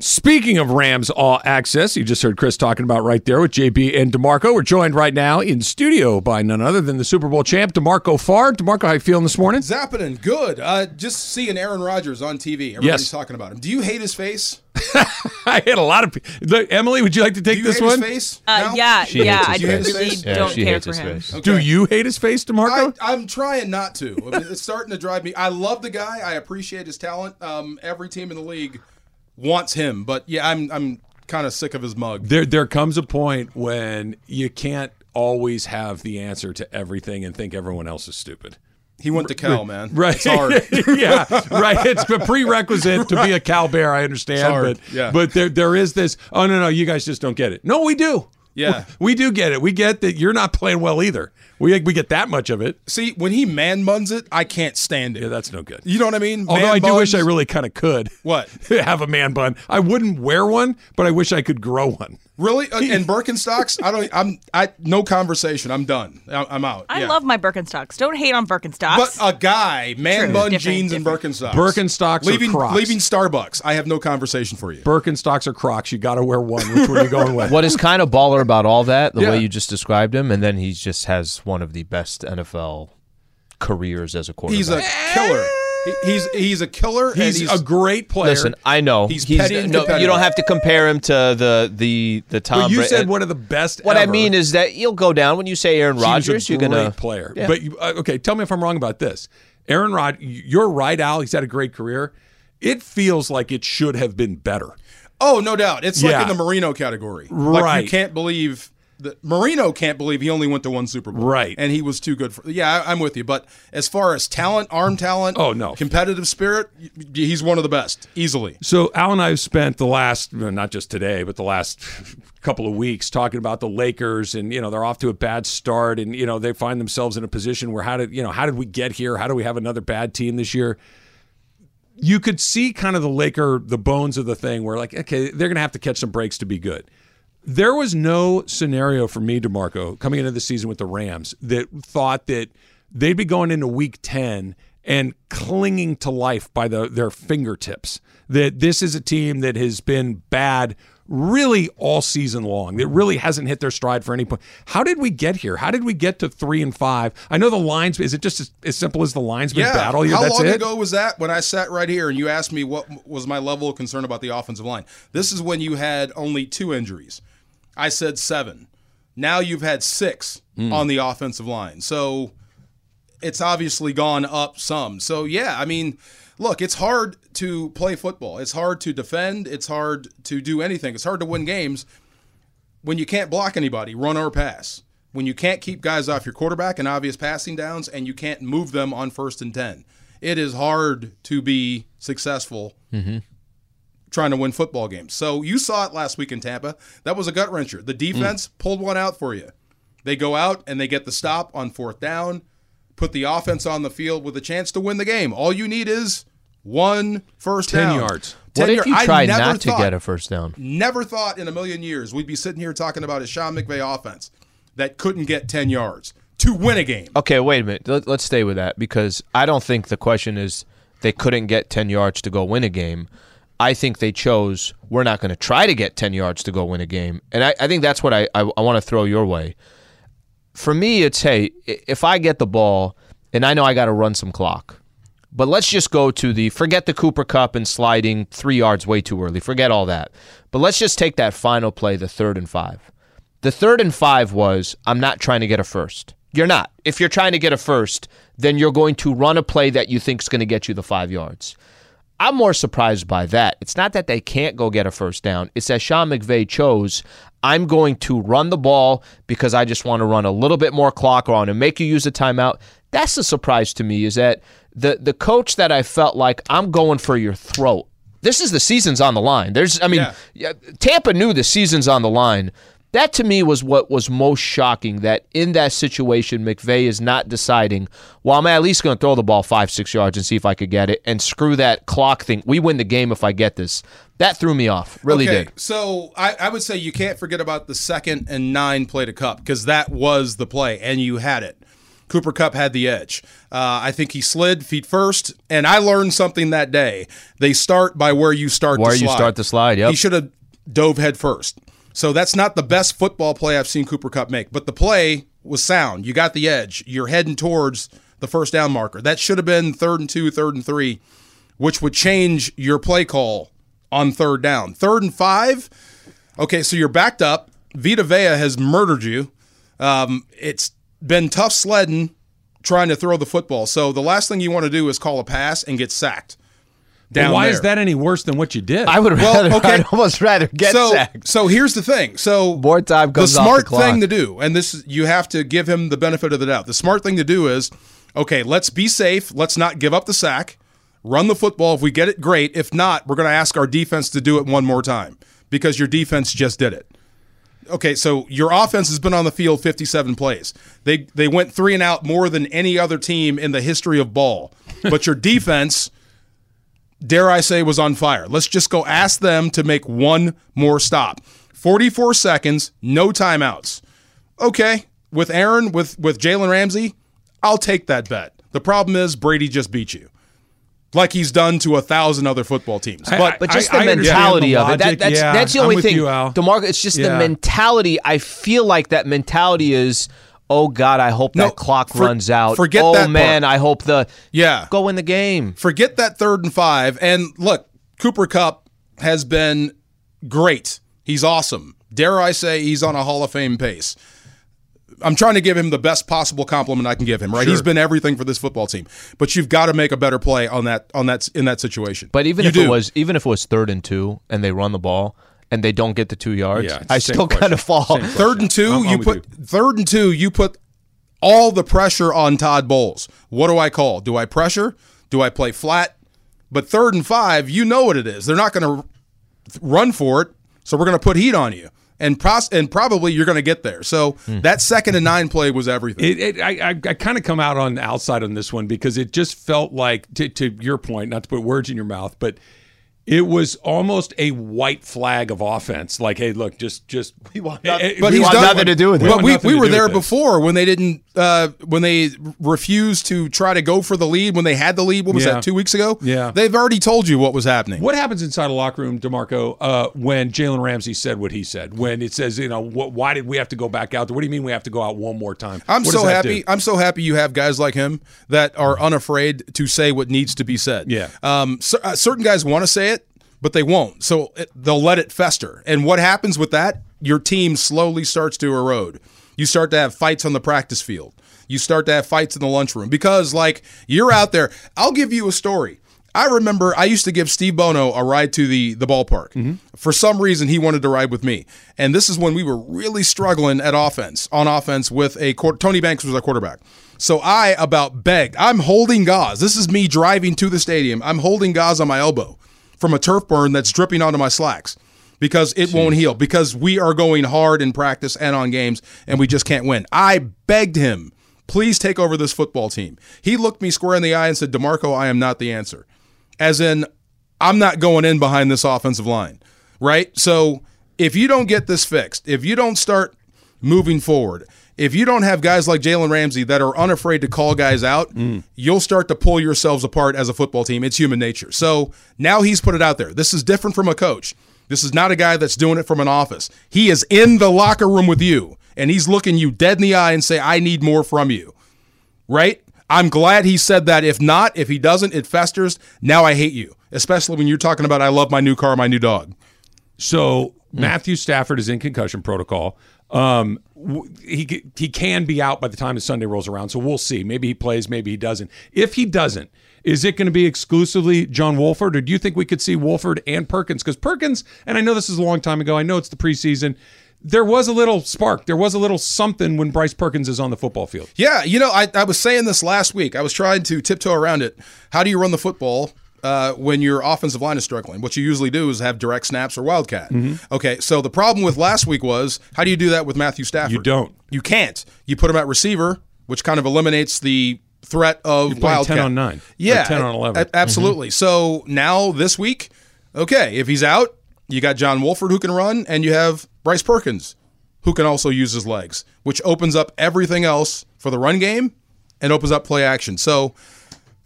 Speaking of Rams All Access, you just heard Chris talking about right there with JB and DeMarco. We're joined right now in studio by none other than the Super Bowl champ, DeMarco Farr. DeMarco, how you feeling this morning? Zapping, good. Uh, just seeing Aaron Rodgers on TV. Everybody's Yes. talking about him. Do you hate his face? I hate a lot of people. Look, Emily, would you like to take Do you this hate one? his face? Uh, now? yeah, She yeah. hates I face. really Yeah, don't she care hates for his him. face. Okay. Do you hate his face, DeMarco? I, I'm trying not to. I mean, it's starting to drive me. I love the guy. I appreciate his talent. Um, every team in the league wants him, but yeah, I'm I'm kind of sick of his mug. there, there comes a point when you can't always have the answer to everything and think everyone else is stupid. He went to Cal, man. Right. It's hard. yeah. Right. It's a prerequisite to be a Cal Bear. I understand, but yeah. but there there is this. Oh no no, you guys just don't get it. No, we do. Yeah. we, we do get it. We get that you're not playing well either. We we get that much of it. See, when he man buns it, I can't stand it. Yeah, that's no good. You know what I mean? Although Man I do wish I really kind of could. What? have a man bun. I wouldn't wear one, but I wish I could grow one. Really? Uh, and Birkenstocks? I don't. I'm. I no conversation. I'm done. I- I'm out. I Yeah. love my Birkenstocks. Don't hate on Birkenstocks. But a guy, man True. bun Different, jeans and different. Birkenstocks. Birkenstocks or leaving, Crocs? Leaving Starbucks. I have no conversation for you. Birkenstocks or Crocs, you got to wear one. Which one are you going with? What is kind of baller about all that, the Yeah. way you just described him, and then he just has one of the best NFL careers as a quarterback. He's a killer. He, he's he's a killer. and He's, a great player. Listen, I know He's petty no, you don't have to compare him to the the the Tom. but you Bra- said one of the best. What I mean is that you'll go down when you say Aaron He was a Rodgers. You're gonna player. Yeah. But you- uh, okay, tell me if I'm wrong about this. Aaron Rod, you're right, Al. He's had a great career. It feels like it should have been better. Oh, no doubt. It's Yeah. like in the Marino category. Like Right. you can't believe that Marino can't believe he only went to one Super Bowl. Right. And he was too good for. Yeah, I, I'm with you. But as far as talent, arm talent, Oh, no. competitive spirit, he's one of the best easily. So Al and I have spent the last, not just today, but the last couple of weeks talking about the Lakers, and you know they're off to a bad start, and you know they find themselves in a position where how did you know how did we get here? How do we have another bad team this year? You could see kind of the Laker, the bones of the thing, where like okay, they're going to have to catch some breaks to be good. There was no scenario for me, DeMarco, coming into the season with the Rams that thought that they'd be going into week 10 and clinging to life by the, their fingertips. That this is a team that has been bad really all season long. That really hasn't hit their stride for any point. How did we get here? How did we get to three and five? I know the lines. Is it just as, as simple as the linesman Yeah. battle? How That's long it. ago was that when I sat right here and you asked me what was my level of concern about the offensive line? This is when you had only two injuries. I said seven. Now you've had six Hmm. on the offensive line. So it's obviously gone up some. So yeah, I mean, look, it's hard to play football. It's hard to defend. It's hard to do anything. It's hard to win games when you can't block anybody, run or pass. When you can't keep guys off your quarterback and obvious passing downs, and you can't move them on first and ten, it is hard to be successful trying to win football games. So you saw it last week in Tampa. That was a gut wrencher. The mm. defense pulled one out for you. They go out and they get the stop on fourth down, put the offense on the field with a chance to win the game. All you need is one first 10 down. yards. 10 what if you I try never not to get a first down? Never thought in a million years we'd be sitting here talking about a Sean McVay offense that couldn't get 10 yards to win a game. Okay, wait a minute. Let, let's stay with that because I don't think the question is they couldn't get 10 yards to go win a game. I think they chose we're not going to try to get 10 yards to go win a game. And I, I think that's what I, I, I want to throw your way. For me, it's hey, if I get the ball and I know I got to run some clock, but let's just go to the forget the Cooper Kupp and sliding three yards way too early. Forget all that. But let's just take that final play, the third and five. The third and five was I'm not trying to get a first. You're not. If you're trying to get a first, then you're going to run a play that you think is going to get you the five yards. I'm more surprised by that. It's not that they can't go get a first down. It's that Sean McVay chose, I'm going to run the ball because I just want to run a little bit more clock on and make you use a timeout. That's the surprise to me is that the the coach that I felt like I'm going for your throat. This is the season's on the line. There's I mean, Yeah. yeah, Tampa knew the season's on the line. That to me was what was most shocking. That in that situation, McVay is not deciding. Well, I'm at least going to throw the ball five, six yards and see if I could get it, and screw that clock thing. We win the game if I get this. That threw me off. Really okay, did. So I, I would say you can't forget about the second and nine play to Kupp because that was the play and you had it. Cooper Kupp had the edge. Uh, I think he slid feet first, and I learned something that day. They start by where you start. Where you start the slide, yep. He should have dove head first. So that's not the best football play I've seen Cooper Kupp make, but the play was sound. You got the edge. You're heading towards the first down marker. That should have been third and two, third and three, which would change your play call on third down. Third and five. Okay, so you're backed up. Vita Vea has murdered you. Um, it's been tough sledding trying to throw the football. So the last thing you want to do is call a pass and get sacked. Down why there. is that any worse than what you did? I would Well, rather. okay. I'd almost rather get so, sacked. So here's the thing. So More time comes the off the smart thing to do, and this you have to give him the benefit of the doubt. The smart thing to do is, okay, let's be safe. Let's not give up the sack. Run the football. If we get it, great. If not, we're going to ask our defense to do it one more time because your defense just did it. Okay, so your offense has been on the field 57 plays. They they went three and out more than any other team in the history of ball. But your defense dare I say, was on fire. Let's just go ask them to make one more stop. 44 seconds, no timeouts. Okay, with Aaron, with with Jalen Ramsey, I'll take that bet. The problem is Brady just beat you, like he's done to a thousand other football teams. I- But But just I- the I mentality the of it. That, that's Yeah, that's the only thing. you, Al. DeMarco, it's just the mentality. I feel like that mentality is, oh God, I hope No, that clock for- runs out. forget oh that part. man, I hope the Yeah. go win the game. forget that third and five. And look, Cooper Kupp has been great. He's awesome. Dare I say he's on a Hall of Fame pace. I'm trying to give him the best possible compliment I can give him, right? He's been everything for this football team. But you've got to make a better play on that on that in that situation. But even You if do. it was even if it was third and two and they run the ball and they don't get the two yards, Yeah, I still kind of fall. Same Third and 2 I'm- you I'm with put third and two, you put all the pressure on Todd Bowles. What do I call? Do I pressure? Do I play flat? But third and five, you know what it is. They're not going to run for it, so we're going to put heat on you, and pros- and probably you're going to get there. So hmm. that second and nine play was everything. It, it, I, I, I kind of come out on the outside on this one because it just felt like, to, to your point, not to put words in your mouth, but it was almost a white flag of offense. Like, hey, look, just just we want, but we he's want done nothing to do with it. But we, we were there before when they didn't uh, when they refused to try to go for the lead when they had the lead. What was Yeah. that? Two weeks ago. Yeah. they've already told you what was happening. What happens inside a locker room, Demarco, uh, when Jalen Ramsey said what he said? When it says, you know, what, why did we have to go back out? there? What do you mean we have to go out one more time? I'm What so happy. do? I'm so happy you have guys like him that are unafraid to say what needs to be said. Yeah. Um. cer- uh, certain guys want to say it, but they won't. So it, they'll let it fester. And what happens with that? Your team slowly starts to erode. You start to have fights on the practice field. You start to have fights in the lunchroom because, like, you're out there. I'll give you a story. I remember I used to give Steve Bono a ride to the the ballpark. Mm-hmm. For some reason, he wanted to ride with me, and this is when we were really struggling at offense on offense with a Tony Banks was our quarterback. So I about begged. I'm holding gauze. This is me driving to the stadium. I'm holding gauze on my elbow from a turf burn that's dripping onto my slacks because it won't heal because we are going hard in practice and on games and we just can't win. I begged him, please take over this football team. He looked me square in the eye and said, DeMarco, I am not the answer. As in, I'm not going in behind this offensive line, right? So if you don't get this fixed, if you don't start moving forward, if you don't have guys like Jalen Ramsey that are unafraid to call guys out, mm. you'll start to pull yourselves apart as a football team. It's human nature. So now he's put it out there. This is different from a coach. This is not a guy that's doing it from an office. He is in the locker room with you, and he's looking you dead in the eye and say, "I need more from you." Right? I'm glad he said that. If not, if he doesn't, it festers. Now I hate you, especially when you're talking about I love my new car, my new dog. So mm. Matthew Stafford is in concussion protocol. Um, he he can be out by the time the Sunday rolls around. So we'll see. Maybe he plays. Maybe he doesn't. If he doesn't, is it going to be exclusively John Wolford, or do you think we could see Wolford and Perkins? Because Perkins, and I know this is a long time ago. I know it's the preseason. There was a little spark. There was a little something when Bryce Perkins is on the football field. Yeah, you know, I, I was saying this last week. I was trying to tiptoe around it. How do you run the football uh, when your offensive line is struggling? What you usually do is have direct snaps or wildcat. Okay, so the problem with last week was how do you do that with Matthew Stafford? You don't. You can't. You put him at receiver, which kind of eliminates the threat of wildcat. 10 on 9, Yeah, 10 on 11. a- absolutely. So now this week, okay, if he's out, you got John Wolford who can run, and you have Bryce Perkins who can also use his legs, which opens up everything else for the run game and opens up play action. So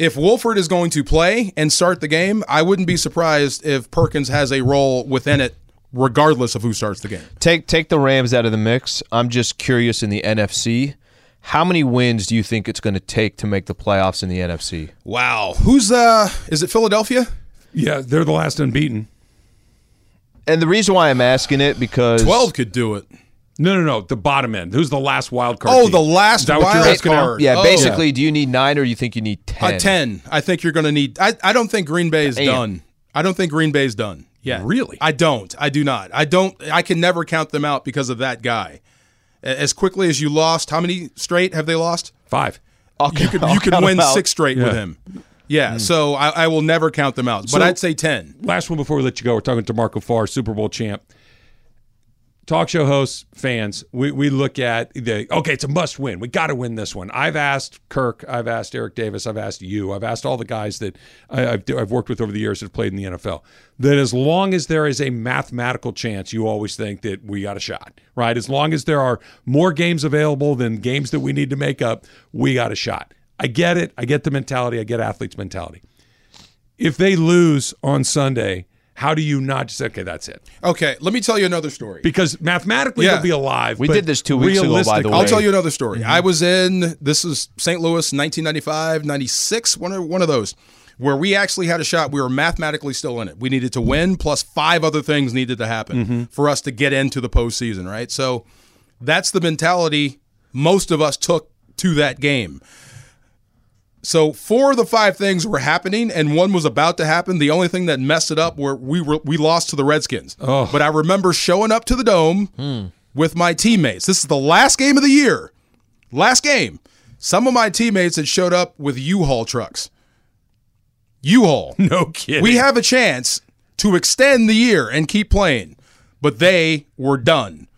if Wolford is going to play and start the game, I wouldn't be surprised if Perkins has a role within it, regardless of who starts the game. Take take the Rams out of the mix. I'm just curious in the NFC. How many wins do you think it's going to take to make the playoffs in the NFC? Wow. Who's uh is it Philadelphia? Yeah, they're the last unbeaten. And the reason why I'm asking it because 12 could do it. No, no, no. The bottom end. Who's the last wild card? Oh, team? the last Is that what you're wild asking card. yeah, Oh. basically, do you need nine or do you think you need ten? A 10. I think you're going to need I, I don't think Green Bay is Damn. done. I don't think Green Bay is done. Yeah. Really? I don't. I do not. I don't I can never count them out because of that guy. As quickly as you lost, how many straight have they lost? Five. I'll, You could I'll you could win six straight with him. Yeah, hmm. so I, I will never count them out. But So- I'd say 10. Last one before we let you go. We're talking to Marco Farr, Super Bowl champ. Talk show hosts, fans, we, we look at the okay, it's a must win. We got to win this one. I've asked Kirk, I've asked Eric Davis, I've asked you, I've asked all the guys that I, I've, I've worked with over the years that have played in the NFL. That as long as there is a mathematical chance, you always think that we got a shot, right? As long as there are more games available than games that we need to make up, we got a shot. I get it. I get the mentality. I get athletes' mentality if they lose on Sunday, how do you not just say, okay, that's it? Okay, let me tell you another story. Because mathematically Yeah. they'll be alive. We did this two weeks ago, by the way. I'll tell you another story. Mm-hmm. I was in this is St. Louis 1995, 96, one of one of those where we actually had a shot. We were mathematically still in it. We needed to win plus five other things needed to happen Mm-hmm. for us to get into the postseason, right? So that's the mentality most of us took to that game. So four of the five things were happening, and one was about to happen. The only thing that messed it up were we were we lost to the Redskins. Oh. But I remember showing up to the dome hmm. with my teammates. This is the last game of the year. Last game. Some of my teammates had showed up with U-Haul trucks. U-Haul. No kidding. We have a chance to extend the year and keep playing, but they were done.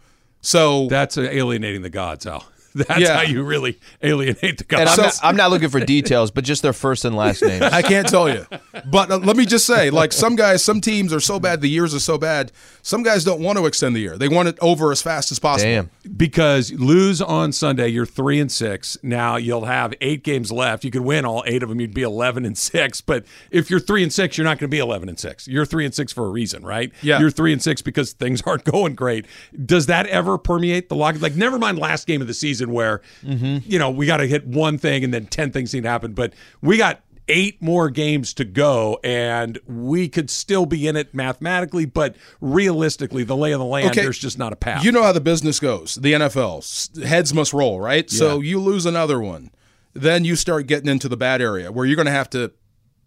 So That's alienating the gods, Al. That's Yeah. how you really alienate the And. I'm, So- not, I'm not looking for details, but just their first and last names. I can't tell you. But uh, let me just say, like some guys, some teams are so bad, the years are so bad. Some guys don't want to extend the year. They want it over as fast as possible. Damn. because lose on Sunday, you're three and six. Now you'll have eight games left. You could win all eight of them. You'd be eleven and six. But if you're three and six, you're not going to be eleven and six. You're three and six for a reason, right? Yeah. You're three and six because things aren't going great. Does that ever permeate the locker? Like, never mind last game of the season where mm-hmm. you know we got to hit one thing and then ten things need to happen. But we got eight more games to go and we could still be in it mathematically but realistically the lay of the land Okay. there's just not a path You know how the business goes. The NFL heads must roll, right? So you lose another one, then you start getting into the bad area where you're going to have to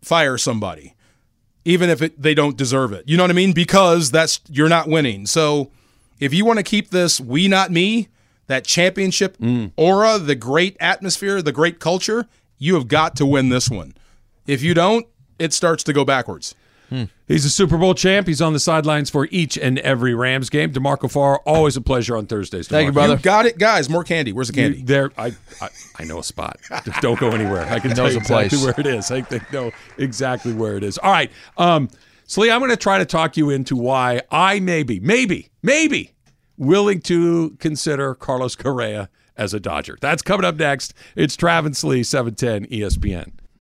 fire somebody, even if it, they don't deserve it. You know what I mean? Because that's you're not winning. So if you want to keep this "we not me," that championship aura, the great atmosphere, the great culture, you have got to win this one. If you don't, it starts to go backwards. He's a Super Bowl champ. He's on the sidelines for each and every Rams game. Demarco Farr, always a pleasure on Thursdays. Thank you, brother. You got it, guys. More candy. Where's the You- candy? there, I, I, I know a spot. Don't go anywhere. I can tell you exactly place. where it is. I think know exactly where it is. All right, um, Slee, I'm going to try to talk you into why I maybe, maybe, maybe willing to consider Carlos Correa as a Dodger. That's coming up next. It's Travis Slee, E 710 ESPN.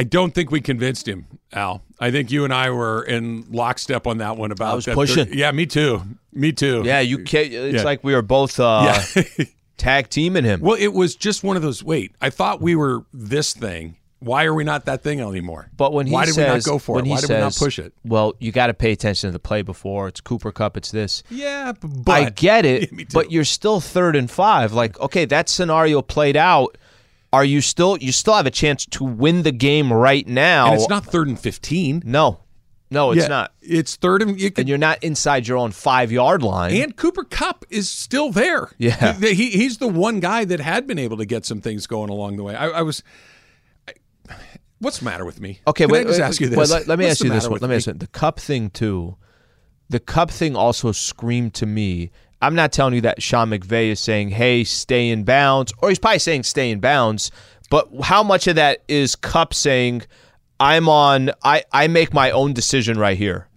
I don't think we convinced him, Al. I think you and I were in lockstep on that one about I was pushing. thir- yeah, me too. Me too. Yeah, you can't. It's Yeah. like we were both uh, tag teaming him. Well, it was just one of those. Wait, I thought we were this thing. Why are we not that thing anymore? But when he why did says, we not go for it? Why did we not push it? Well, you got to pay attention to the play before. It's Cooper Kupp. It's this. Yeah, but I get it, Yeah, but you're still third and five. Like, okay, that scenario played out. Are you still? You still have a chance to win the game right now. and it's not third and fifteen. No, no, it's Yeah, not. It's third and you could And you're not inside your own five yard line. And Cooper Kupp is still there. Yeah. He, he- he's the one guy that had been able to get some things going along the way. I, I was. I, what's the matter with me? Okay, Can wait, I just wait, ask you this? Well, let, let me What's ask you this one. Let me me? ask you the Kupp thing too. The Kupp thing also screamed to me. I'm not telling you that Sean McVay is saying, "Hey, stay in bounds," or he's probably saying, "Stay in bounds." But how much of that is Kupp saying, "I'm on. I I make my own decision right here."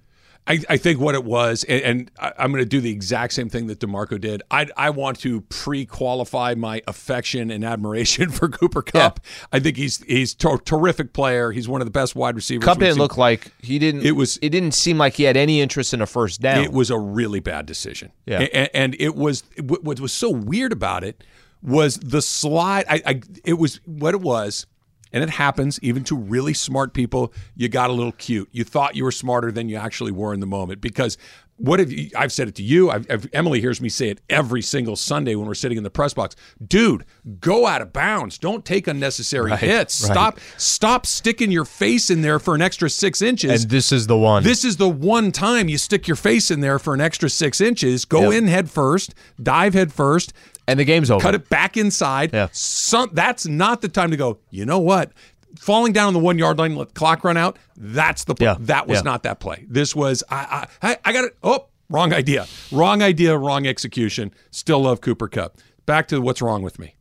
I, I think what it was, and, and I, I'm going to do the exact same thing that Demarco did. I, I want to pre-qualify my affection and admiration for Cooper Kupp. I think he's he's a terrific player. He's one of the best wide receivers. Kupp didn't look like he didn't. It was- It didn't seem like he had any interest in a first down. It was a really bad decision. Yeah. and, and it was what what was so weird about it was the slide. I, I it was what it was. And it happens even to really smart people. You got a little cute. You thought you were smarter than you actually were in the moment. Because what have you? I've said it to you. I've, I've, Emily hears me say it every single Sunday when we're sitting in the press box. Dude, go out of bounds. Don't take unnecessary hits. right. Stop. Stop sticking your face in there for an extra six inches. and this is the one. This is the one time you stick your face in there for an extra six inches. Go Yep. in head first, dive head first, and the game's over. cut it back inside. Yeah. Some, that's not the time to go. You know what? Falling down on the one yard line, let the clock run out. That's the Yeah. that was Yeah. not that play. This was I I I- I got it. Oh, wrong idea, wrong idea, wrong execution. Still love Cooper Kupp. Back to what's wrong with me.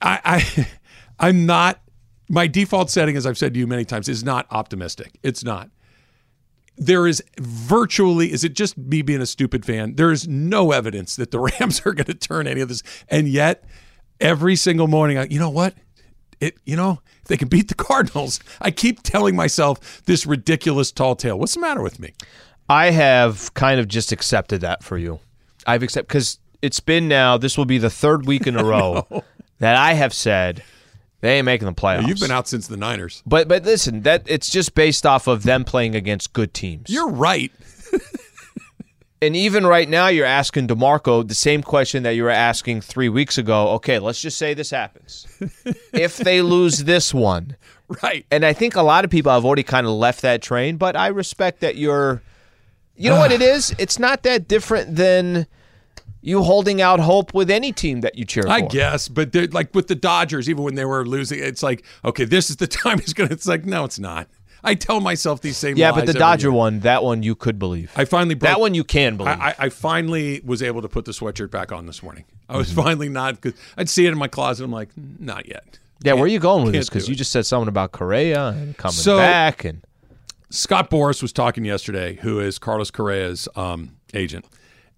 I, I I'm not my default setting, as I've said to you many times, is not optimistic. It's not. There is virtually, is it just me being a stupid fan? There is no evidence that the Rams are going to turn any of this. And yet, every single morning, I, you know what? It, you know, if they can beat the Cardinals, I keep telling myself this ridiculous tall tale. What's the matter with me? I have kind of just accepted that for you. I've accepted because it's been now. This will be the third week in a row that I have said they ain't making the playoffs. You've been out since the Niners. but but listen, that it's just based off of them playing against good teams. You're right. and even right now, you're asking Demarco the same question that you were asking three weeks ago. Okay, let's just say this happens. if they lose this one, Right. and I think a lot of people have already kind of left that train, but I respect that you're. You know what it is? It's not that different than you holding out hope with any team that you cheer I for. guess, but like with the Dodgers, even when they were losing, it's like, okay, this is the time he's gonna. It's like, no, it's not. I tell myself these same. Yeah, but the Dodger year. one, that one you could believe. I finally broke, that one you can believe. I, I, I finally was able to put the sweatshirt back on this morning. I Mm-hmm. was finally not because I'd see it in my closet. I'm like, not yet. yeah, where are you going with this? Because you just said something about Correa and coming So- back, and Scott Boras was talking yesterday, who is Carlos Correa's um, agent,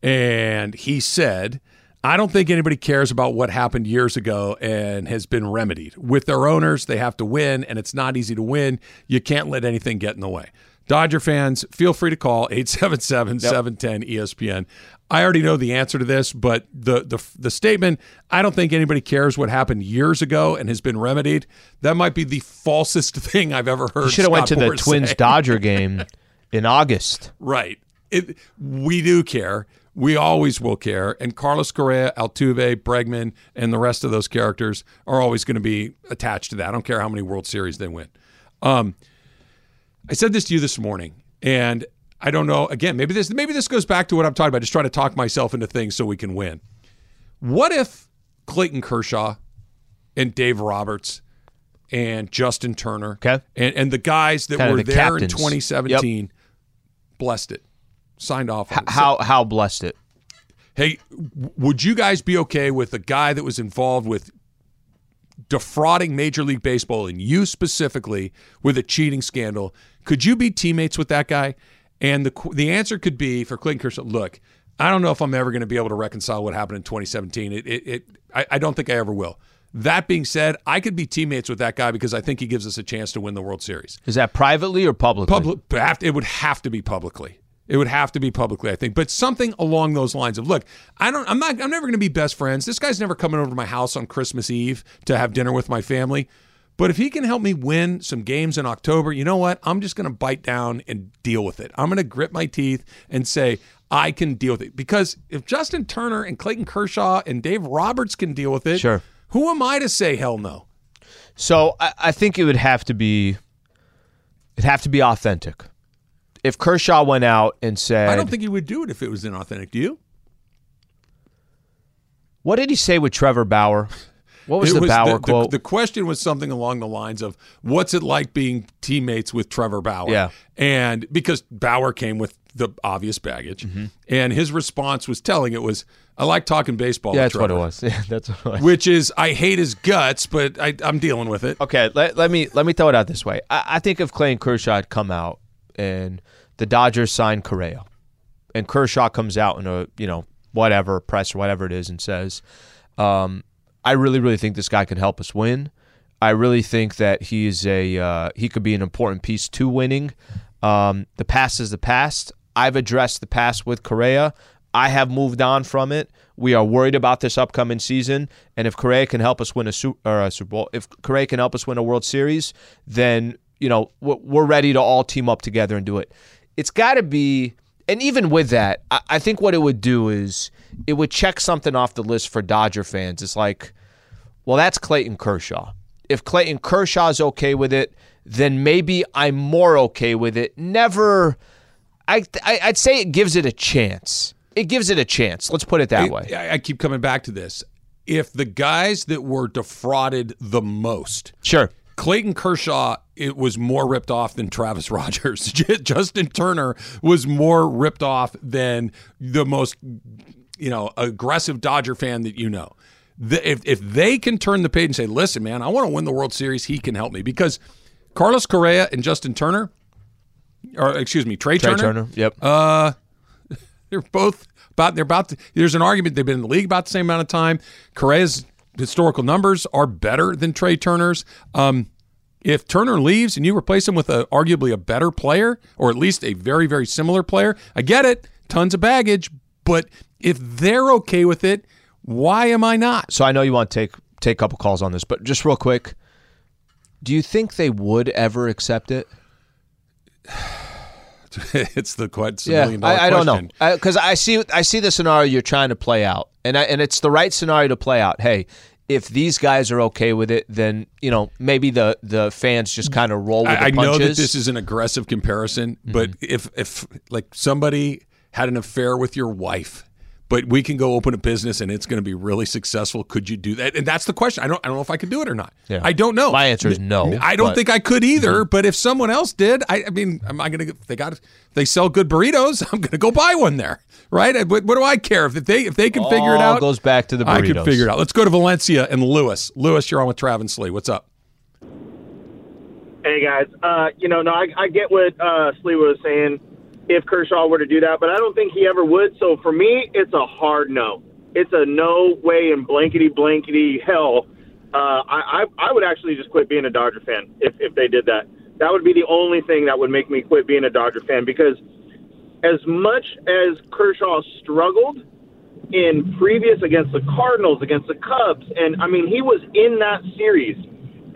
and he said, "I don't think anybody cares about what happened years ago and has been remedied. With their owners, they have to win, and it's not easy to win. You can't let anything get in the way." Dodger fans, feel free to call 877-710-ESPN. I already know the answer to this, but the the the statement, I don't think anybody cares what happened years ago and has been remedied. That might be the falsest thing I've ever heard. you should have went to Scott the Twins. Dodger game in August. Right. It, we do care. We always will care. And Carlos Correa, Altuve, Bregman, and the rest of those characters are always going to be attached to that. I don't care how many World Series they win. Um, I said this to you this morning, and I don't know. Again, maybe this maybe this goes back to what I'm talking about. Just trying to talk myself into things so we can win. What if Clayton Kershaw and Dave Roberts and Justin Turner Okay. and, and the guys that Kinda were the there captains. in 2017 blessed it, signed off on. How how blessed it? Hey, would you guys be okay with a guy that was involved with defrauding Major League Baseball and you specifically with a cheating scandal? Could you be teammates with that guy? And the the answer could be for Clayton Kershaw. Look, I don't know if I'm ever going to be able to reconcile what happened in 2017. It, it, it I, I don't think I ever will. That being said, I could be teammates with that guy because I think he gives us a chance to win the World Series. Is that privately or publicly? Public, it would have to be publicly. It would have to be publicly, I think, but something along those lines of look. I don't. I'm not. I'm never going to be best friends. This guy's never coming over to my house on Christmas Eve to have dinner with my family. But if he can help me win some games in October, you know what? I'm just going to bite down and deal with it. I'm going to grit my teeth and say I can deal with it because if Justin Turner and Clayton Kershaw and Dave Roberts can deal with it, Sure. Who am I to say hell no? So I, I think it would have to be it'd have to be authentic. If Kershaw went out and said I don't think he would do it if it was inauthentic. Do you? What did he say with Trevor Bauer? What was It the Bauer the, quote? The, question was something along the lines of, "What's it like being teammates with Trevor Bauer?" Yeah. and because Bauer came with the obvious baggage, Mm-hmm. and his response was telling. It was, "I like talking baseball." yeah, that's what it was. Yeah, that's what it was. Which is, I hate his guts, but I, I'm dealing with it. Okay, let, let me let me throw it out this way. I, I think if Clayton Kershaw had come out and the Dodgers signed Correa, and Kershaw comes out in a you know whatever press or whatever it is and says, um, "I really really think this guy can help us win. I really think that he's a uh, he could be an important piece to winning. Um, the past is the past. I've addressed the past with Correa. I have moved on from it. We are worried about this upcoming season, and if Correa can help us win a, Su- or a Super Bowl, if Correa can help us win a World Series, then you know we're ready to all team up together and do it. It's got to be, and even with that, I, think what it would do is it would check something off the list for Dodger fans. It's like, well, that's Clayton Kershaw. If Clayton Kershaw's okay with it, then maybe I'm more okay with it. Never. I, I I'd say it gives it a chance. It gives it a chance. Let's put it that way. I, I keep coming back to this. If the guys that were defrauded the most, Sure. Clayton Kershaw, it was more ripped off than Travis Rogers. Justin Turner was more ripped off than the most, you know, aggressive Dodger fan that you know. The, if if they can turn the page and say, "Listen, man, I want to win the World Series. He can help me," because Carlos Correa and Justin Turner, or excuse me, Trey, Trey Turner, Turner. Yep. they're both about. They're about. To, there's an argument. They've been in the league about the same amount of time. Correa's historical numbers are better than Trey Turner's. Um, if Turner leaves and you replace him with a arguably a better player, or at least a very very similar player, I get it. Tons of baggage, but if they're okay with it, why am I not? so I know you want to take take a couple calls on this, but just real quick, do you think they would ever accept it? it's the quite it's a million dollar I, I don't know question. because I, see I see the scenario you're trying to play out, and I, and it's the right scenario to play out. Hey, if these guys are okay with it, then you know maybe the the fans just kind of roll with I, I know that this is an aggressive comparison, but Mm-hmm. if if like somebody had an affair with your wife, but we can go open a business and it's going to be really successful, could you do that? And that's the question. I don't I don't know if I could do it or not. Yeah. I don't know. My answer is no, I don't but- think I could either. But if someone else did, I, I mean, am I going to? They got they sell good burritos. I'm going to go buy one there, right? What, what do I care if they if they can figure it All out? goes back to the burritos. I can figure it out. Let's go to Valencia and Lewis. Lewis, you're on with Travis Lee. What's up? Hey guys, uh, you know, no, I, I get what uh, Slee was saying if Kershaw were to do that, but I don't think he ever would. So for me, it's a hard no. It's a no way in blankety blankety hell. Uh, I, I I would actually just quit being a Dodger fan if if they did that. That would be the only thing that would make me quit being a Dodger fan because as much as Kershaw struggled in previous against the Cardinals, against the Cubs, and I mean he was in that series.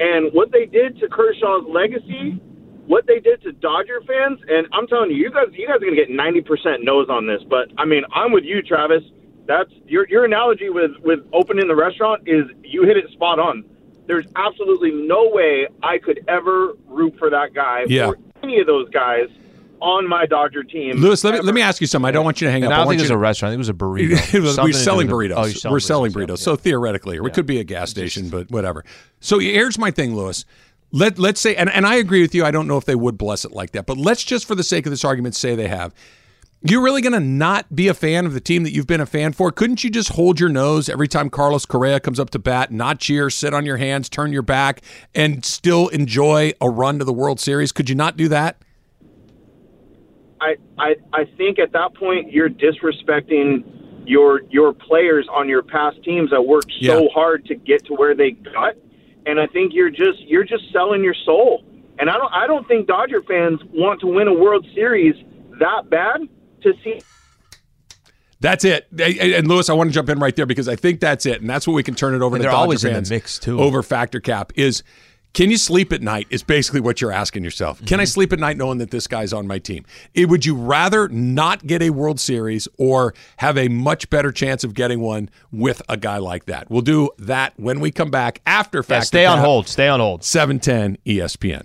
And what they did to Kershaw's legacy, what they did to Dodger fans, and I'm telling you, you guys, you guys are gonna get 90% no's on this. But I mean, I'm with you, Travis. That's your your analogy with with opening the restaurant is you hit it spot on. There's absolutely no way I could ever root for that guy Yeah. or any of those guys on my Dodger team. Lewis, let me ever. let me ask you something. I don't want you to hang And up. I I don't want think it you was a restaurant. I think it was a burrito. It was- we're selling burritos. Oh, you're we're selling burritos. burritos. Yeah, So theoretically, or it could be a gas station, but whatever. So here's my thing, Lewis. Let let's say, and, and I agree with you. I don't know if they would bless it like that, but let's just, for the sake of this argument, say they have. You're really going to not be a fan of the team that you've been a fan for? Couldn't you just hold your nose every time Carlos Correa comes up to bat, not cheer, sit on your hands, turn your back, and still enjoy a run to the World Series? Could you not do that? I, I I think at that point you're disrespecting your your players on your past teams that worked so Yeah. hard to get to where they got, and I think you're just you're just selling your soul. And I don't I don't think Dodger fans want to win a World Series that bad to see That's it. And and Lewis, I want to jump in right there because I think that's it, and that's what we can turn it over And to they're Dodger always in the mix, too. Over factor cap is. Can you sleep at night? Is basically what you're asking yourself. Can I Mm-hmm. sleep at night knowing that this guy's on my team? It, would you rather not get a World Series or have a much better chance of getting one with a guy like that? We'll do that when we come back after Yeah, stay on hold. Stay on hold. 710 ESPN.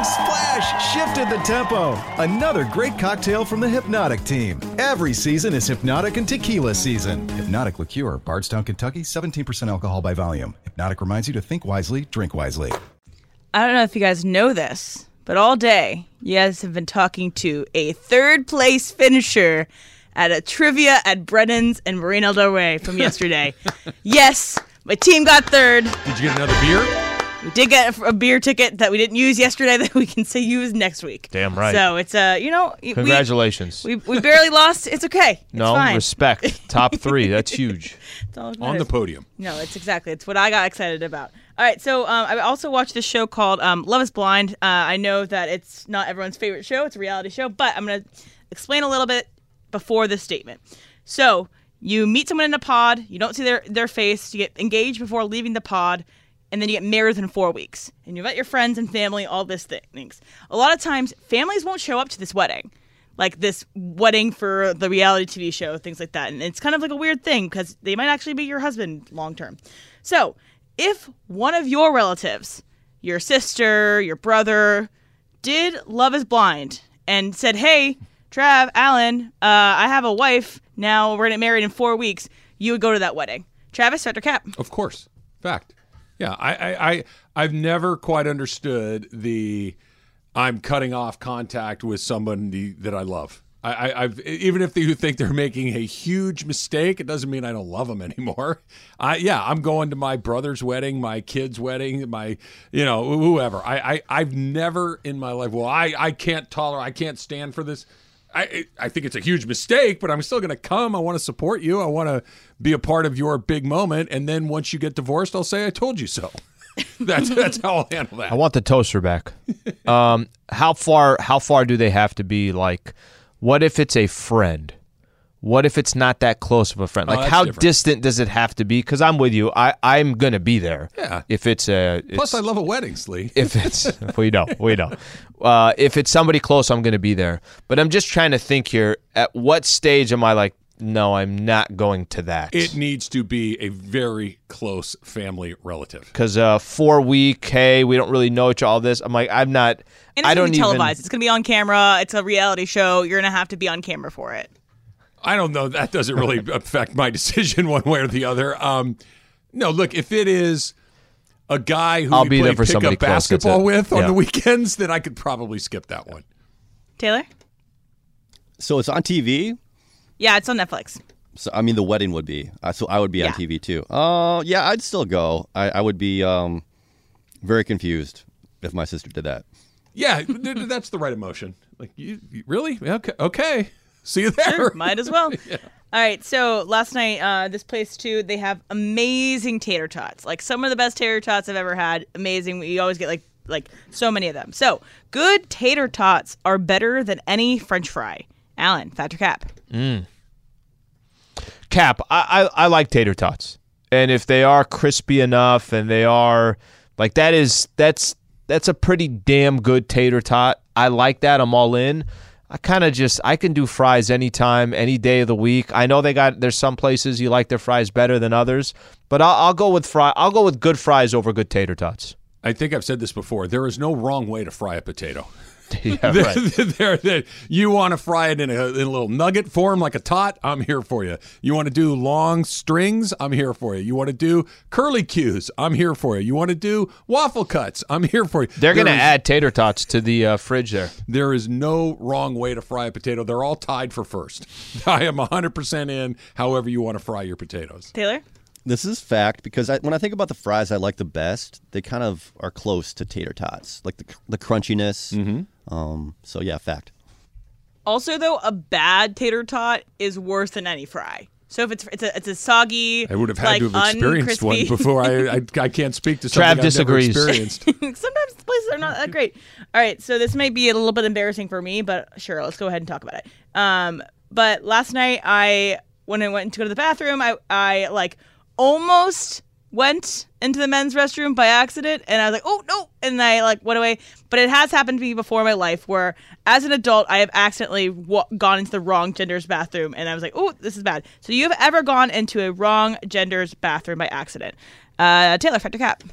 The playmaking splash shifted the tempo. Another great cocktail from the Hypnotic team. Every season is Hypnotic and Tequila season. Hypnotic Liqueur, Bardstown, Kentucky, 17% alcohol by volume. Hypnotic reminds you to think wisely, drink wisely. I don't know if you guys know this, but all day you guys have been talking to a third place finisher at a trivia at Brennan's and Marina Del Rey from yesterday. yes, my team got third. Did you get another beer? We did get a, a beer ticket that we didn't use yesterday that we can say use next week. Damn right. So it's uh, you know, we- Congratulations. We, we barely lost. It's okay. It's no fine. respect. Top three. That's huge. It's all that On the matters. podium. No, it's exactly. It's what I got excited about. All right, so um, I also watched this show called um, Love Is Blind. Uh, I know that it's not everyone's favorite show; it's a reality show, but I'm going to explain a little bit before this statement. So you meet someone in a pod, you don't see their their face, you get engaged before leaving the pod, and then you get married within four weeks, and you invite your friends and family, all this things. A lot of times, families won't show up to this wedding like this wedding for the reality TV show, things like that. And it's kind of like a weird thing because they might actually be your husband long term. So, if one of your relatives, your sister, your brother, did Love is Blind and said, Hey, Trav, Alan, uh, I have a wife. Now we're to get married in four weeks, you would go to that wedding. Travis, Factor Cap. Of course. Fact. Yeah, I, I, I I've never quite understood the I'm cutting off contact with somebody that I love. I, I, I've even if you think they're making a huge mistake, it doesn't mean I don't love them anymore. I yeah, I'm going to my brother's wedding, my kid's wedding, my you know whoever. I, I I've never in my life. Well, I I can't tolerate. I can't stand for this. I I think it's a huge mistake, but I'm still going to come. I want to support you. I want to be a part of your big moment. And then once you get divorced, I'll say I told you so. that's that's how I'll handle that. I want the toaster back. Um, how far? How far do they have to be? Like, what if it's a friend? What if it's not that close of a friend? Oh, Like, that's how different. distant does it have to be? Because I'm with you. I I'm gonna be there. Yeah. If it's a Plus, I love a wedding, Slee. if it's we know we know uh, if it's somebody close i'm going to be there but i'm just trying to think here at what stage am i like no i'm not going to that It needs to be a very close family relative. because uh, four week hey we don't really know each all this i'm like i'm not And it's i going don't to be even televised. It's going to be on camera. It's a reality show. You're going to have to be on camera for it. I don't know. That doesn't really affect my decision one way or the other. Um, no, look, if it is a guy who I'll we be play there for somebody pickup close, basketball it. with on Yeah. the weekends, then I could probably skip that one. Taylor? So it's on TV. Yeah, it's on Netflix. So I mean, the wedding would be. Uh, so I would be Yeah. on TV too. Uh, yeah, I'd still go. I, I would be um, very confused if my sister did that. Yeah, th- th- that's the right emotion. Like, you, you- really? Okay, okay. See you there. Sure, might as well. All right, so last night, uh, this place too, they have amazing tater tots. Like some of the best tater tots I've ever had. Amazing. You always get like like so many of them. So good tater tots are better than any French fry. Alan, Factor Cap. cap I, I i like tater tots and if they are crispy enough and they are like that is that's that's a pretty damn good tater tot i like that i'm all in i kind of just i can do fries anytime any day of the week i know they got there's some places you like their fries better than others But I'll, I'll go with fry. I'll go with good fries over good tater tots. I think I've said this before. There is no wrong way to fry a potato. yeah, There- right. there- there- you want to fry it in a, in a little nugget form like a tot? I'm here for you. You want to do long strings? I'm here for you. You want to do curly cues? I'm here for you. You want to do waffle cuts? I'm here for you. They're There gonna is- add tater tots to the uh, fridge there. There is no wrong way to fry a potato. They're all tied for first. I am 100% in however you want to fry your potatoes. Taylor? This is fact because I, when I think about the fries I like the best, they kind of are close to tater tots, like the the crunchiness. Mm-hmm. Um, so yeah, fact. Also, though, a bad tater tot is worse than any fry. So if it's it's a it's a soggy, I would have had like, to have experienced one before. I, I I can't speak to something Trav I've never disagrees. experienced. Sometimes the places are not that great. All right, so this may be a little bit embarrassing for me, but sure, let's go ahead and talk about it. Um, but last night I when I went to go to the bathroom, I I like almost went into the men's restroom by accident and I was like, "Oh, no." And I like went away, but it has happened to me before in my life where as an adult I have accidentally wa- gone into the wrong gender's bathroom and I was like, "Oh, this is bad." So you have ever gone into a wrong gender's bathroom by accident? Uh, Taylor, factor cap.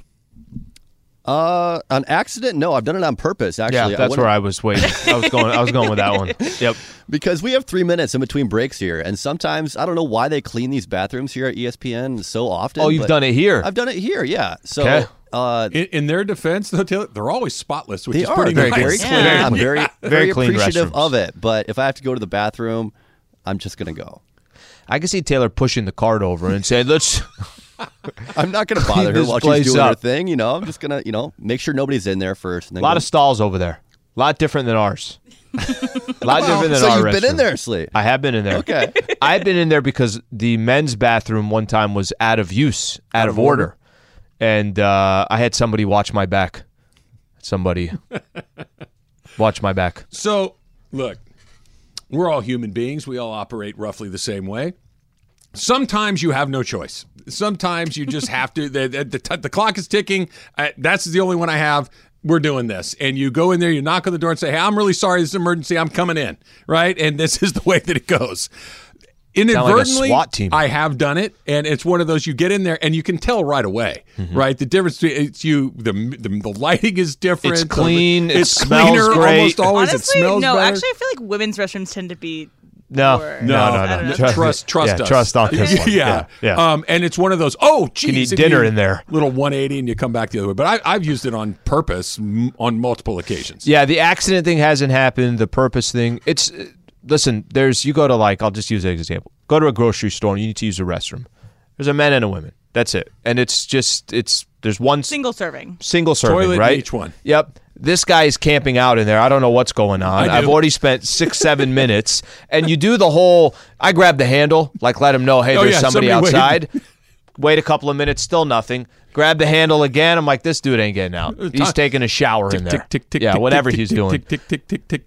Uh, on accident? No, I've done it on purpose. Actually, Yeah, that's went- where I was waiting. I was going. I was going with that one. Yep. because we have three minutes in between breaks here, and sometimes I don't know why they clean these bathrooms here at ESPN so often. Oh, you've but done it here. I've done it here, yeah. So, Okay. uh, In, in their defense, though, Taylor, they're always spotless, which they is are pretty very, nice. very clean. Very I'm clean. very, Very very clean appreciative restrooms. of it. But if I have to go to the bathroom, I'm just gonna go. I can see Taylor pushing the cart over and saying, "Let's." I'm not gonna bother her this while place she's doing her thing. You know, I'm just gonna, you know, make sure nobody's in there first. And A lot go- of stalls over there. A lot different than ours. A lot different than so our you've been in there, Slee. I have been in there. Okay. I've been in there because the men's bathroom one time was out of use, out, of, order. and uh, I had somebody watch my back. Somebody watch my back. So, look, we're all human beings. We all operate roughly the same way. Sometimes you have no choice. Sometimes you just have to. The, the, the, t- the clock is ticking. Uh, that's the only one I have. We're doing this. And you go in there, you knock on the door and say, Hey, I'm really sorry. This is an emergency. I'm coming in. Right. And this is the way that it goes. Inadvertently, SWAT team. I have done it, and it's one of those you get in there and you can tell right away, Mm-hmm. right? The difference between it's you, the, the the lighting is different. It's the- clean, it it's smells cleaner, great. Almost always, Honestly, it smells no. better. Actually, I feel like women's restrooms tend to be. No, Or- no, I no, no. know. trust, trust yeah, us. Trust on this one. yeah, yeah. yeah. Um, and it's one of those. Oh, geez, need dinner you- in there. Little 180, and you come back the other way. But I, I've used it on purpose m- on multiple occasions. Yeah, the accident thing hasn't happened. The purpose thing, it's uh, listen. There's you go to like I'll just use an example. Go to a grocery store and you need to use a restroom. There's a men and a women. That's it, and it's just it's there's one Single serving. single serving, Toilet right? each one. Yep. This guy is camping out in there. I don't know what's going on. I've already spent six, seven minutes, and you do the whole. I grab the handle, like let him know, hey, Oh, there's yeah, somebody, somebody outside. Wait a couple of minutes, still nothing. Grab the handle again. I'm like, this dude ain't getting out. He's taking a shower in there. Tick, tick, tick, yeah, whatever he's doing.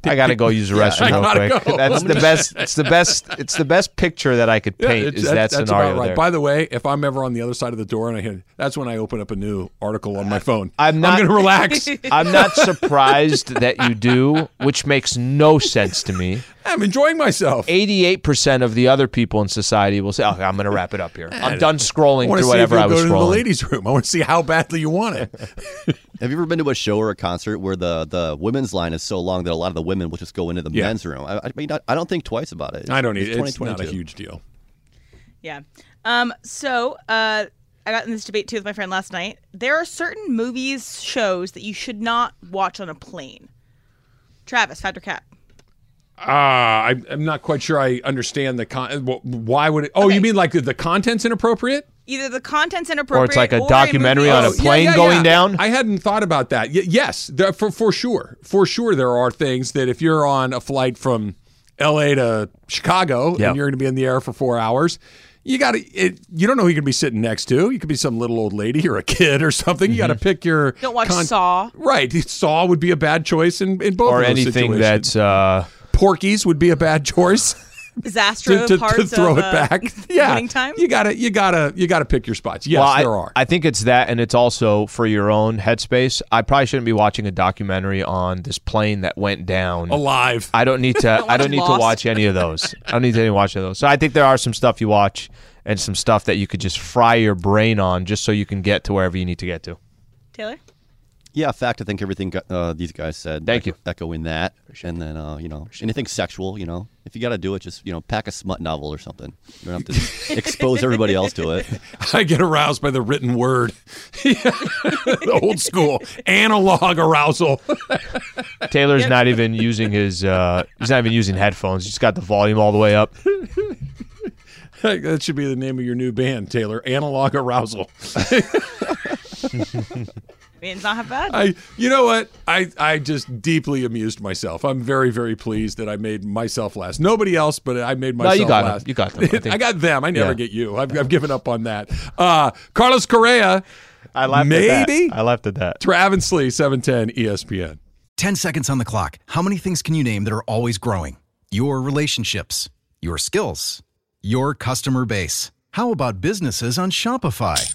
I gotta go use the restroom real quick. That's the best. It's the best. It's the best picture that I could paint. is that scenario right. there. By the way, if I'm ever on the other side of the door and I hear, that's when I open up a new article on my phone. I'm not- going to relax. I'm not surprised that you do, which makes no sense to me. I'm enjoying myself. 88% of the other people in society will say, "Okay, I'm going to wrap it up here. I'm done scrolling to through see if whatever you'll I was go to the ladies' room. I want to see how badly you want it. Have you ever been to a show or a concert where the, the women's line is so long that a lot of the women will just go into the Yeah. men's room? I, I mean, I, I don't think twice about it. I don't need. It's It's not a 2022. huge deal. Yeah. Um. So, uh, I got in this debate too with my friend last night. There are certain movies, shows that you should not watch on a plane. Travis, Factor Cap. Ah, I, I'm not quite sure. I understand the con. Why would it? Oh, you mean like the, the content's inappropriate? Either the content's inappropriate, or it's like a movie- documentary on a Oh, yeah, plane yeah, going yeah. down? I hadn't thought about that. Y- yes, there, for for sure, for sure, there are things that if you're on a flight from L.A. to Chicago Yep. and you're going to be in the air for four hours. You got to. You don't know who you're going to be sitting next to. You could be some little old lady or a kid or something. You got to Mm-hmm. pick your. Don't watch Saw. Right, Saw would be a bad choice in, in both or of those anything situations. that's uh, Porky's would be a bad choice. Zastro to, to, parts to throw of, it uh, back. Yeah, winning time? you gotta you gotta you gotta pick your spots. Yes, well, I, there are. I think it's that, and it's also for your own headspace. I probably shouldn't be watching a documentary on this plane that went down. Alive. I don't need to. I don't need to watch any of those. I don't need to watch any of those. So I think there are some stuff you watch and some stuff that you could just fry your brain on, just so you can get to wherever you need to get to. Taylor? Yeah, fact. I think everything uh, these guys said. Thank you. Echoing that, and then uh, you know anything sexual. You know, if you got to do it, just you know, pack a smut novel or something. You don't have to expose everybody else to it. I get aroused by the written word. the old school analog arousal. Taylor's not even using his. Uh, he's not even using headphones. He's got the volume all the way up. that should be the name of your new band, Taylor. Analog arousal. I mean, it's not half bad. I, you know what? I, I just deeply amused myself. I'm very, very pleased that I made myself last. Nobody else, but I made myself No, myself you got 'em. last. You got them. I think- I got them. I never Yeah. get you. I've, I've given up on that. Uh, Carlos Correa, I laughed Maybe? At that. I laughed at that. Travis Lee, 710 ESPN. 10 seconds on the clock. How many things can you name that are always growing? Your relationships, your skills, your customer base. How about businesses on Shopify?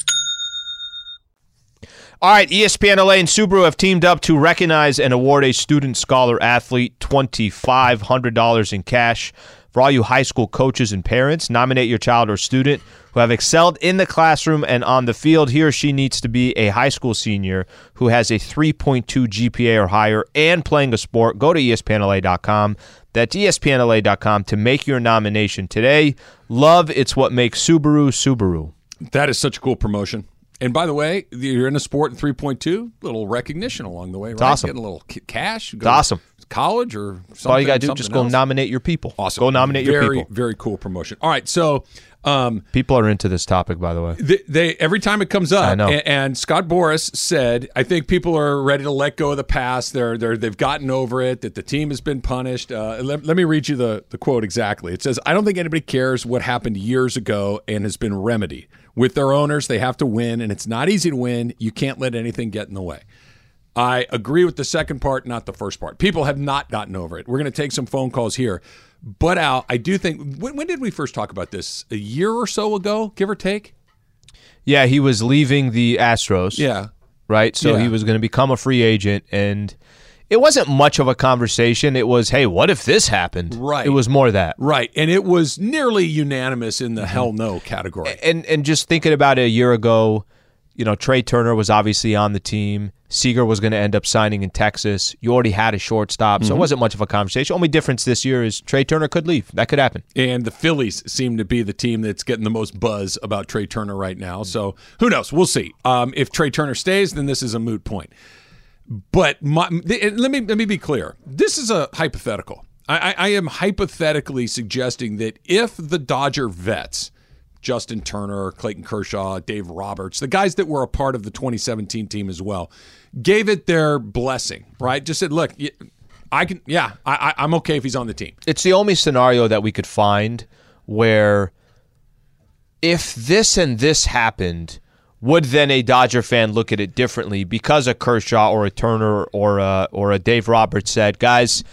All right, ESPN LA and Subaru have teamed up to recognize and award a student scholar athlete $2,500 in cash. For all you high school coaches and parents, nominate your child or student who have excelled in the classroom and on the field. He or she needs to be a high school senior who has a 3.2 GPA or higher and playing a sport. Go to ESPNLA.com. That's ESPNLA.com to make your nomination today. Love, it's what makes Subaru Subaru. That is such a cool promotion. And by the way, you're in a sport in 3.2, little recognition along the way, right? awesome. Getting a little cash. It's awesome. College or something. All you got to do. Just go else. nominate your people. Awesome. Go nominate very, your people. Very cool promotion. All right, so um, People are into this topic, by the way. they, they every time it comes up, I know. And, and Scott Boras said, "I think people are ready to let go of the past. They're they're they've gotten over it. That the team has been punished." Uh, let, let me read you the the quote exactly. It says, "I don't think anybody cares what happened years ago and has been remedied. With their owners, they have to win, and it's not easy to win. You can't let anything get in the way." I agree with the second part, not the first part. People have not gotten over it. We're going to take some phone calls here. But Al, I do think when, when did we first talk about this? A year or so ago, give or take. Yeah, he was leaving the Astros. Yeah. Right? So Yeah. he was going to become a free agent. And it wasn't much of a conversation. It was, hey, what if this happened? Right. It was more that. Right. And it was nearly unanimous in the hell no category. And, and just thinking about it a year ago, you know, Trey Turner was obviously on the team. Seager was going to end up signing in Texas. You already had a shortstop, so it wasn't much of a conversation. Only difference this year is Trey Turner could leave. That could happen. And the Phillies seem to be the team that's getting the most buzz about Trey Turner right now. So who knows? We'll see. Um, if Trey Turner stays, then this is a moot point. But my, let me let me be clear. This is a hypothetical. I, I, am hypothetically suggesting that if the Dodger vets, Justin Turner, Clayton Kershaw, Dave Roberts, the guys that were a part of the 2017 team as well, gave it their blessing, right? Just said, look, I can, yeah, I, I'm okay if he's on the team. it's the only scenario that we could find where if this and this happened, would then a Dodger fan look at it differently because a Kershaw or a Turner or a, or a Dave Roberts said, guys,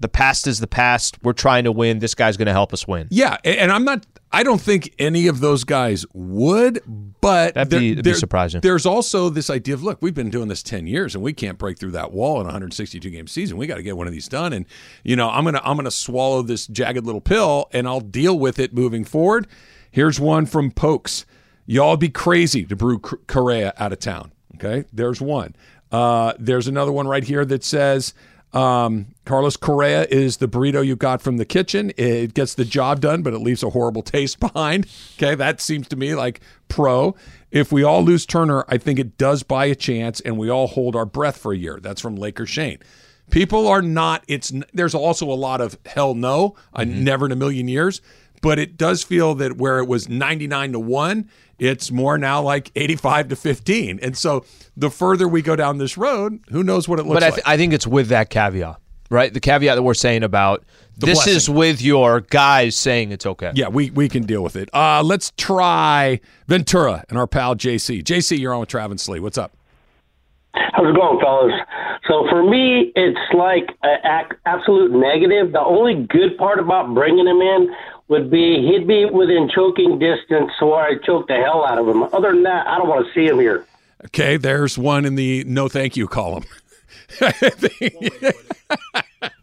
the past is the past. We're trying to win. This guy's going to help us win. Yeah, and I'm not. I don't think any of those guys would, but That'd be- that'd be surprising. There's also this idea of look, we've been doing this 10 years and we can't break through that wall in a 162 game season. We got to get one of these done, and you know I'm gonna I'm gonna swallow this jagged little pill and I'll deal with it moving forward. Here's one from Pokes. Y'all be crazy to brew Correa out of town. Okay, there's one. Uh, there's another one right here that says. Um, Carlos Correa is the burrito you got from the kitchen. It gets the job done, but it leaves a horrible taste behind. Okay, that seems to me like pro. If we all lose Turner, I think it does buy a chance, and we all hold our breath for a year. That's from Laker Shane. People are not. It's there's also a lot of hell no, I never in a million years. but it does feel that where it was 99 to 1, it's more now like 85 to 15. And so the further we go down this road, who knows what it looks But I, like. th- I think it's with that caveat, right? The caveat that we're saying about The this is with your guys saying it's okay. yeah, we, we can deal with it. Uh, let's try Ventura and our pal JC. JC, you're on with Travis Slee. What's up? How's it going, fellas? So for me, it's like an absolute negative. The only good part about bringing him in would be he'd be within choking distance, so I choke the hell out of him. Other than that, I don't want to see him here. Okay, there's one in the no thank you column.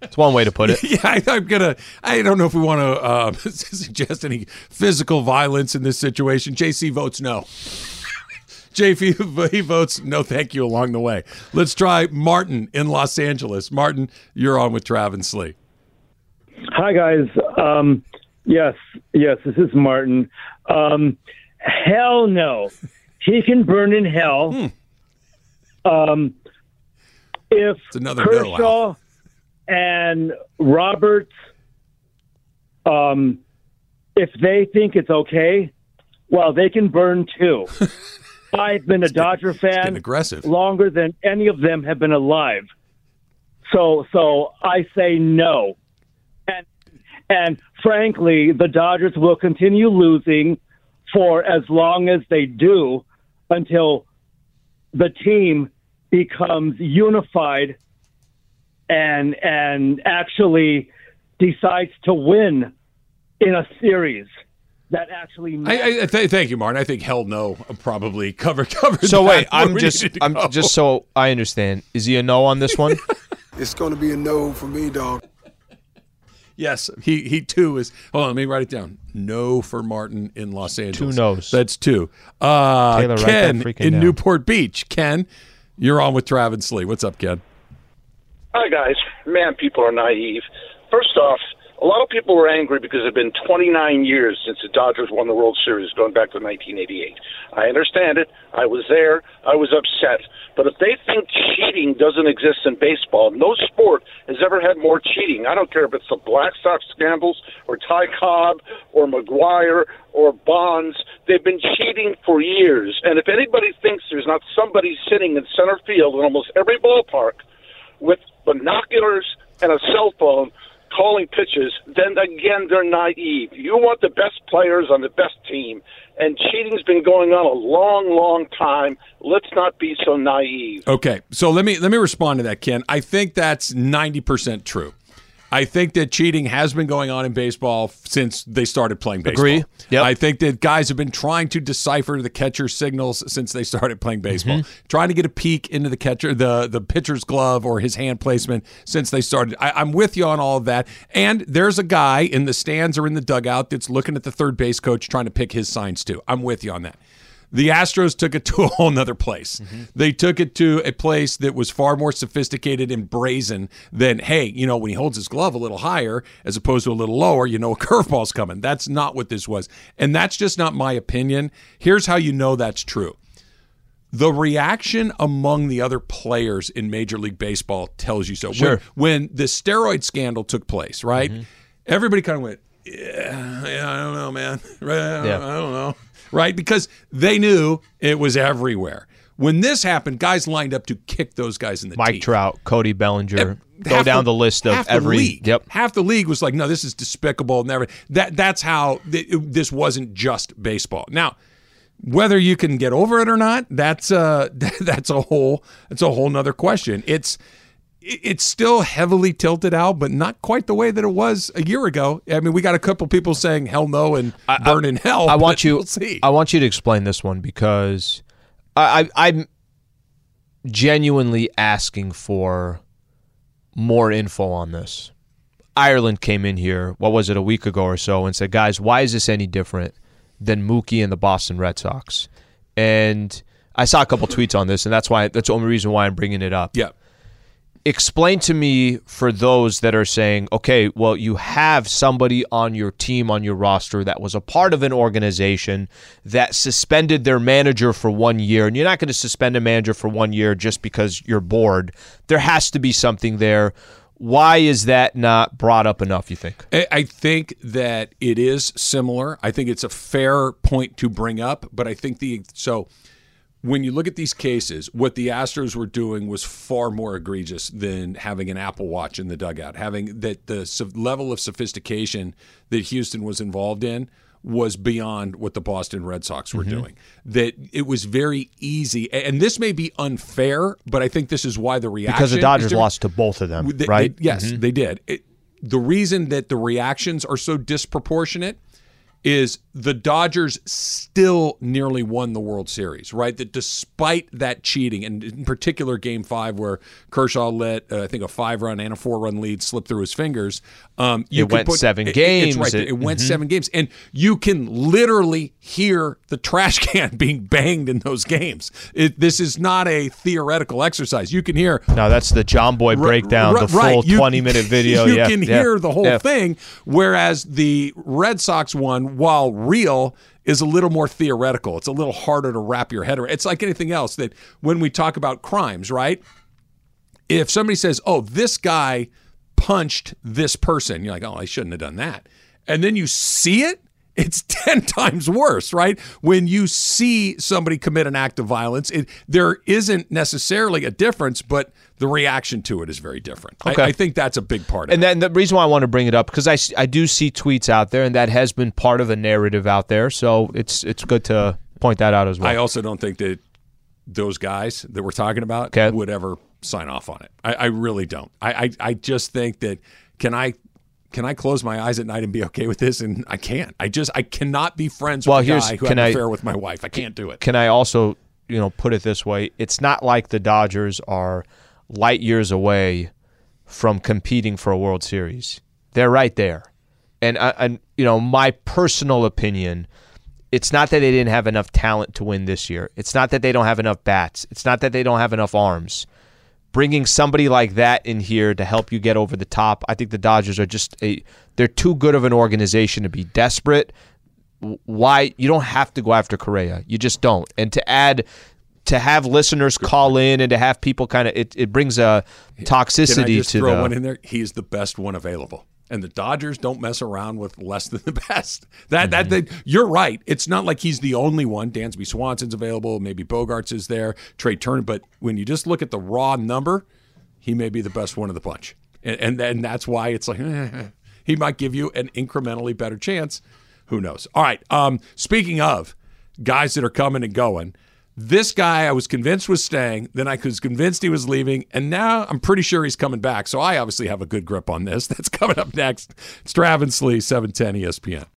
It's one way to put it. yeah, I, I'm gonna. I don't know if we want to uh, suggest any physical violence in this situation. JC votes no. JP he votes no, thank you along the way. Let's try Martin in Los Angeles. Martin, you're on with Travis Slee. Hi guys. Um, yes, yes, this is Martin. Um, hell no, he can burn in hell. Um, if It's another no, Kershaw and Roberts, um, if they think it's okay, well, they can burn too. I've been a Dodger fan aggressive. longer than any of them have been alive. So, so I say no. And and frankly, the Dodgers will continue losing for as long as they do until the team becomes unified and and actually decides to win in a series that actually I, I, I th- thank you, Martin. I think hell no uh, probably cover covered. So that wait, I'm just I'm go. just so I understand. Is he a no on this one? It's going to be a no for me, dog. Yes, he he too is. Hold on, let me write it down. No for Martin in Los Angeles. Two no's. That's two. Uh, Taylor, write that Ken in down. Newport Beach. Ken, you're on with Travis Slee. What's up, Ken? Hi, guys. Man, people are naive. First off, a lot of people were angry because it had been 29 years since the Dodgers won the World Series, going back to 1988. I understand it. I was there. I was upset. But if they think cheating doesn't exist in baseball, no sport has ever had more cheating. I don't care if it's the Black Sox scandals or Ty Cobb or McGwire or Bonds. They've been cheating for years. And if anybody thinks there's not somebody sitting in center field in almost every ballpark with binoculars and a cell phone calling pitches, then again they're naive. You want the best players on the best team, and cheating's been going on a long, long time. Let's not be so naive. Okay, so let me let me respond to that, Ken. I think that's ninety percent true. I think that cheating has been going on in baseball since they started playing baseball. Agree. Yep. I think that guys have been trying to decipher the catcher signals since they started playing baseball, mm-hmm. trying to get a peek into the catcher, the the pitcher's glove or his hand placement since they started. I, I'm with you on all of that. And there's a guy in the stands or in the dugout that's looking at the third base coach trying to pick his signs too. I'm with you on that. The Astros took it to a whole nother place. Mm-hmm. They took it to a place that was far more sophisticated and brazen than, hey, you know, when he holds his glove a little higher as opposed to a little lower, you know, a curveball's coming. That's not what this was. And that's just not my opinion. Here's how you know that's true. The reaction among the other players in Major League Baseball tells you so. Sure. When, when the steroid scandal took place, right? Mm-hmm. Everybody kind of went, yeah, yeah, I don't know, man. Right, I don't, Yeah. I don't know. Right? Because they knew it was everywhere. When this happened, guys lined up to kick those guys in the Mike teeth. Trout, Cody Bellinger. Go down the, list of half every. The league, Yep. Half the league was like, no, this is despicable. Never. That that's how th- this wasn't just baseball. Now, whether you can get over it or not, that's uh that's a whole that's a whole nother question. It's it- it's still heavily tilted out, but not quite the way that it was a year ago. I mean, we got a couple people saying hell no and burn in hell. I want you. We'll see. I want you to explain this one because I, I I'm genuinely asking for more info on this. Ireland came in here. What was it a week ago or so and said, "Guys, why is this any different than Mookie and the Boston Red Sox?" And I saw a couple tweets on this, and that's why that's the only reason why I'm bringing it up. Yeah. Explain to me for those that are saying, okay, well, you have somebody on your team, on your roster that was a part of an organization that suspended their manager for one year, and you're not going to suspend a manager for one year just because you're bored. There has to be something there. Why is that not brought up enough? You think? I think that it is similar. I think it's a fair point to bring up, but I think the so when you look at these cases, what the Astros were doing was far more egregious than having an Apple Watch in the dugout. Having that the level of sophistication that Houston was involved in was beyond what the Boston Red Sox were Mhm. doing. That it was very easy, and this may be unfair, but I think this is why the reaction Because the Dodgers lost to both of them, They- right? they- yes, Mhm. they did. It, the reason that the reactions are so disproportionate is the Dodgers still nearly won the World Series, right? That despite that cheating, and in particular Game Five, where Kershaw let uh, I think a five-run and a four-run lead slip through his fingers, um, It went seven it- games. right, It- it, went mhm. seven games, and you can literally hear the trash can being banged in those games. It, this is not a theoretical exercise. You can hear No, that's the Jomboy breakdown, Right, the full right. You- twenty-minute video. You yeah, can yeah, hear the whole yeah. thing, whereas the Red Sox one, while real, is a little more theoretical. It's a little harder to wrap your head around. It's like anything else that when we talk about crimes, right? If somebody says, "Oh, this guy punched this person," you're like, "Oh, I shouldn't have done that," and then you see it. It's 10 times worse, right? When you see somebody commit an act of violence, it, there isn't necessarily a difference, but the reaction to it is very different. I- Okay. I, think that's a big part of And it. And then the reason why I want to bring it up because I, I do see tweets out there, and that has been part of a narrative out there. So it's it's good to point that out as well. I also don't think that those guys that we're talking about would ever sign off on it. I, I really don't. I, I I just think that can I can I close my eyes at night and be okay with this? And I can't. I just I cannot be friends Well, with a guy who can had an I- affair with my wife. I can't do it. Can I also, you know, put it this way? It's not like the Dodgers are light years away from competing for a World Series. They're right there. And I, and you know, my personal opinion, it's not that they didn't have enough talent to win this year. It's not that they don't have enough bats. It's not that they don't have enough arms. Bringing somebody like that in here to help you get over the top, I think the Dodgers are just a they're too good of an organization to be desperate why you don't have to go after Correa. You just don't. And to add to have listeners call in and to have people kind of it, it brings a toxicity Can I just to throw the one in there? He's the best one available. And the Dodgers don't mess around with less than the best. That that, that you're right. It's not like he's the only one. Dansby Swanson's available. Maybe Bogaerts is there. Trey Turner. But when you just look at the raw number, he may be the best one of the bunch. And and, and that's why it's like he might give you an incrementally better chance. Who knows? All right. Um, speaking of guys that are coming and going, this guy I was convinced was staying, then I was convinced he was leaving, and now I'm pretty sure he's coming back. So I obviously have a good grip on this. That's coming up next. It's Travis Lee, 710 ESPN.